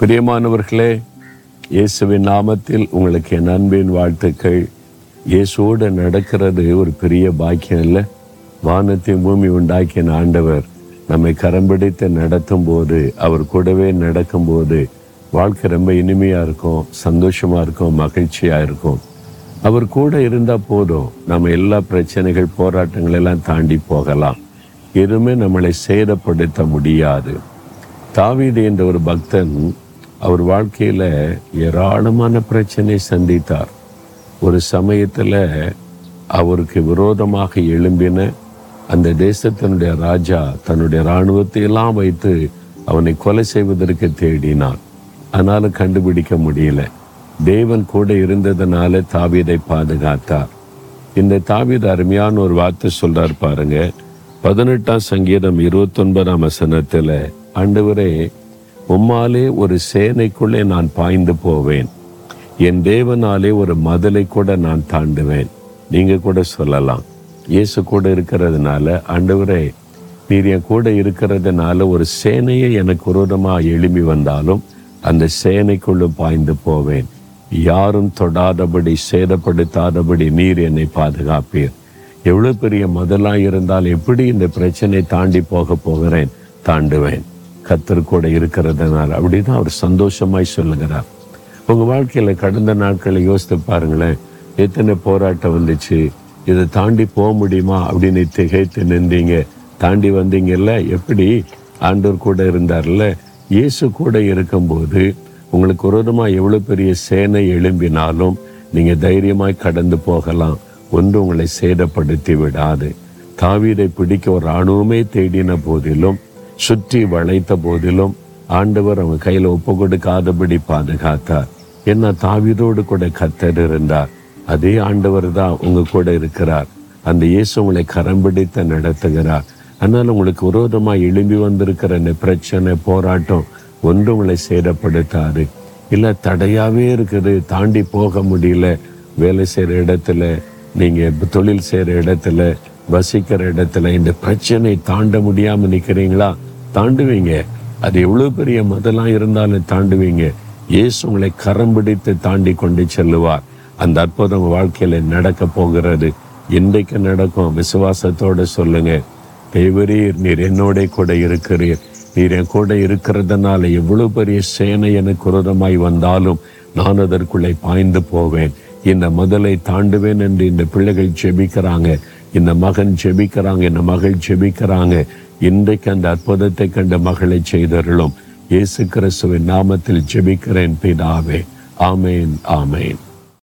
பிரியமானவர்களே இயேசுவின் நாமத்தில் உங்களுக்கு என் அன்பின் வாழ்த்துக்கள். இயேசுவோடு நடக்கிறது ஒரு பெரிய பாக்கியம் இல்லை. வானத்தையும் பூமி உண்டாக்கின ஆண்டவர் நம்மை கரம்பிடித்து நடத்தும் போது அவர் கூடவே நடக்கும்போது வாழ்க்கை ரொம்ப இனிமையாக இருக்கும் சந்தோஷமாக இருக்கும் மகிழ்ச்சியாக இருக்கும். அவர் கூட இருந்தால் போதும் நம்ம எல்லா பிரச்சனைகள் போராட்டங்களெல்லாம் தாண்டி போகலாம். எதுவுமே நம்மளை சேதப்படுத்த முடியாது. தாவீது என்ற ஒரு பக்தன் அவர் வாழ்க்கையில் ஏராளமான பிரச்சனை சந்தித்தார். ஒரு சமயத்தில் அவருக்கு விரோதமாக எழும்பின அந்த தேசத்தினுடைய ராஜா தன்னுடைய இராணுவத்தை எல்லாம் வைத்து அவனை கொலை செய்வதற்கு தேடினான் ஆனாலும் கண்டுபிடிக்க முடியல. தேவன் கூட இருந்ததுனால தாவீதை பாதுகாத்தார். இந்த தாவீது அருமையான ஒரு வார்த்தை சொல்றார் பாருங்க. பதினெட்டாம் சங்கீதம் இருபத்தொன்பதாம் வசனத்தில் ஆண்டவரே உம்மாலே ஒரு சேனைக்குள்ளே நான் பாய்ந்து போவேன். என் தேவனாலே ஒரு மதிலை கூட நான் தாண்டுவேன். நீங்கள் கூட சொல்லலாம். இயேசு கூட இருக்கிறதுனால ஆண்டவரே நீர் என் கூட இருக்கிறதுனால ஒரு சேனையை எனக்கு விரோதமா எழுப்பி வந்தாலும் அந்த சேனைக்குள்ளும் பாய்ந்து போவேன். யாரும் தொடாதபடி சேதப்படுத்தாதபடி நீர் என்னை பாதுகாப்பீர். எவ்வளோ பெரிய முதலா இருந்தால் எப்படி இந்த பிரச்சனை தாண்டி போக போகிறேன்? தாண்டுவேன். கத்தர் கூட இருக்கிறதுனால அப்படின்னு அவர் சந்தோஷமாய் சொல்லுகிறார். உங்கள் வாழ்க்கையில் கடந்த நாட்களை யோசித்து பாருங்களேன். எத்தனை போராட்டம் வந்துச்சு? இதை தாண்டி போக முடியுமா அப்படின்னு திகைத்து நின்றீங்க. தாண்டி வந்தீங்கல்ல? எப்படி? ஆண்டோர் கூட இருந்தார்ல? இயேசு கூட இருக்கும்போது உங்களுக்கு விரோதமா எவ்வளோ பெரிய சேனை எழும்பினாலும் நீங்கள் தைரியமாய் கடந்து போகலாம். ஒன்று உங்களை சேதப்படுத்தி விடாது. தாவீதை பிடிக்க ஒரு ராணுவமே தேடின போதிலும் சுற்றி வளைத்த போதிலும் ஆண்டவர் அவங்க கையில ஒப்பு கொடுக்காதபடி பாதுகாத்தார். என்ன தாவிதோடு கூட கத்தர் இருந்தார். அதே ஆண்டவர் தான் உங்க கூட இருக்கிறார். அந்த இயேசு உங்களை கரம் பிடித்த நடத்துகிறார். அதனால உங்களுக்கு விரோதமா எழும்பி வந்திருக்கிற இந்த பிரச்சனை போராட்டம் ஒன்று உங்களை சேதப்படுத்தாது. இல்ல தடையாவே இருக்குது தாண்டி போக முடியல. வேலை செய்யற இடத்துல நீங்க தொழில் செய்யற இடத்துல வசிக்கிற இடத்துல இந்த பிரச்சனை தாண்ட முடியாம நிக்கிறீங்களா? தாண்டுவீங்க. அது எவ்வளவு பெரிய முதலா இருந்தாலும் தாண்டுவீங்க. இயேசு உங்களை கரம் பிடித்து தாண்டி கொண்டு செல்லுவார். அந்த அற்புதம் வாழ்க்கையில் வாழ்க்கையில நடக்க போகிறது. இன்றைக்கு நடக்கும். விசுவாசத்தோட சொல்லுங்க. தேவரீர் நீர் என்னோட கூட இருக்கிறீர். நீர் என் கூட இருக்கிறதுனால எவ்வளவு பெரிய சேனை எனக்கு விரோதமாய் வந்தாலும் நான் அதற்குள்ளே பாய்ந்து போவேன். இந்த முதலை தாண்டுவேன் என்று இந்த பிள்ளைகள் ஜெபிக்கிறாங்க. இந்த மகன் ஜெபிக்கிறாங்க. இந்த மகள் ஜெபிக்கிறாங்க. இன்றைக்கு அந்த அற்புதத்தை கண்ட மகளை செய்தருளும். இயேசு கிறிஸ்துவின் நாமத்தில் ஜெபிக்கிறேன் பிதாவே. ஆமேன் ஆமேன்.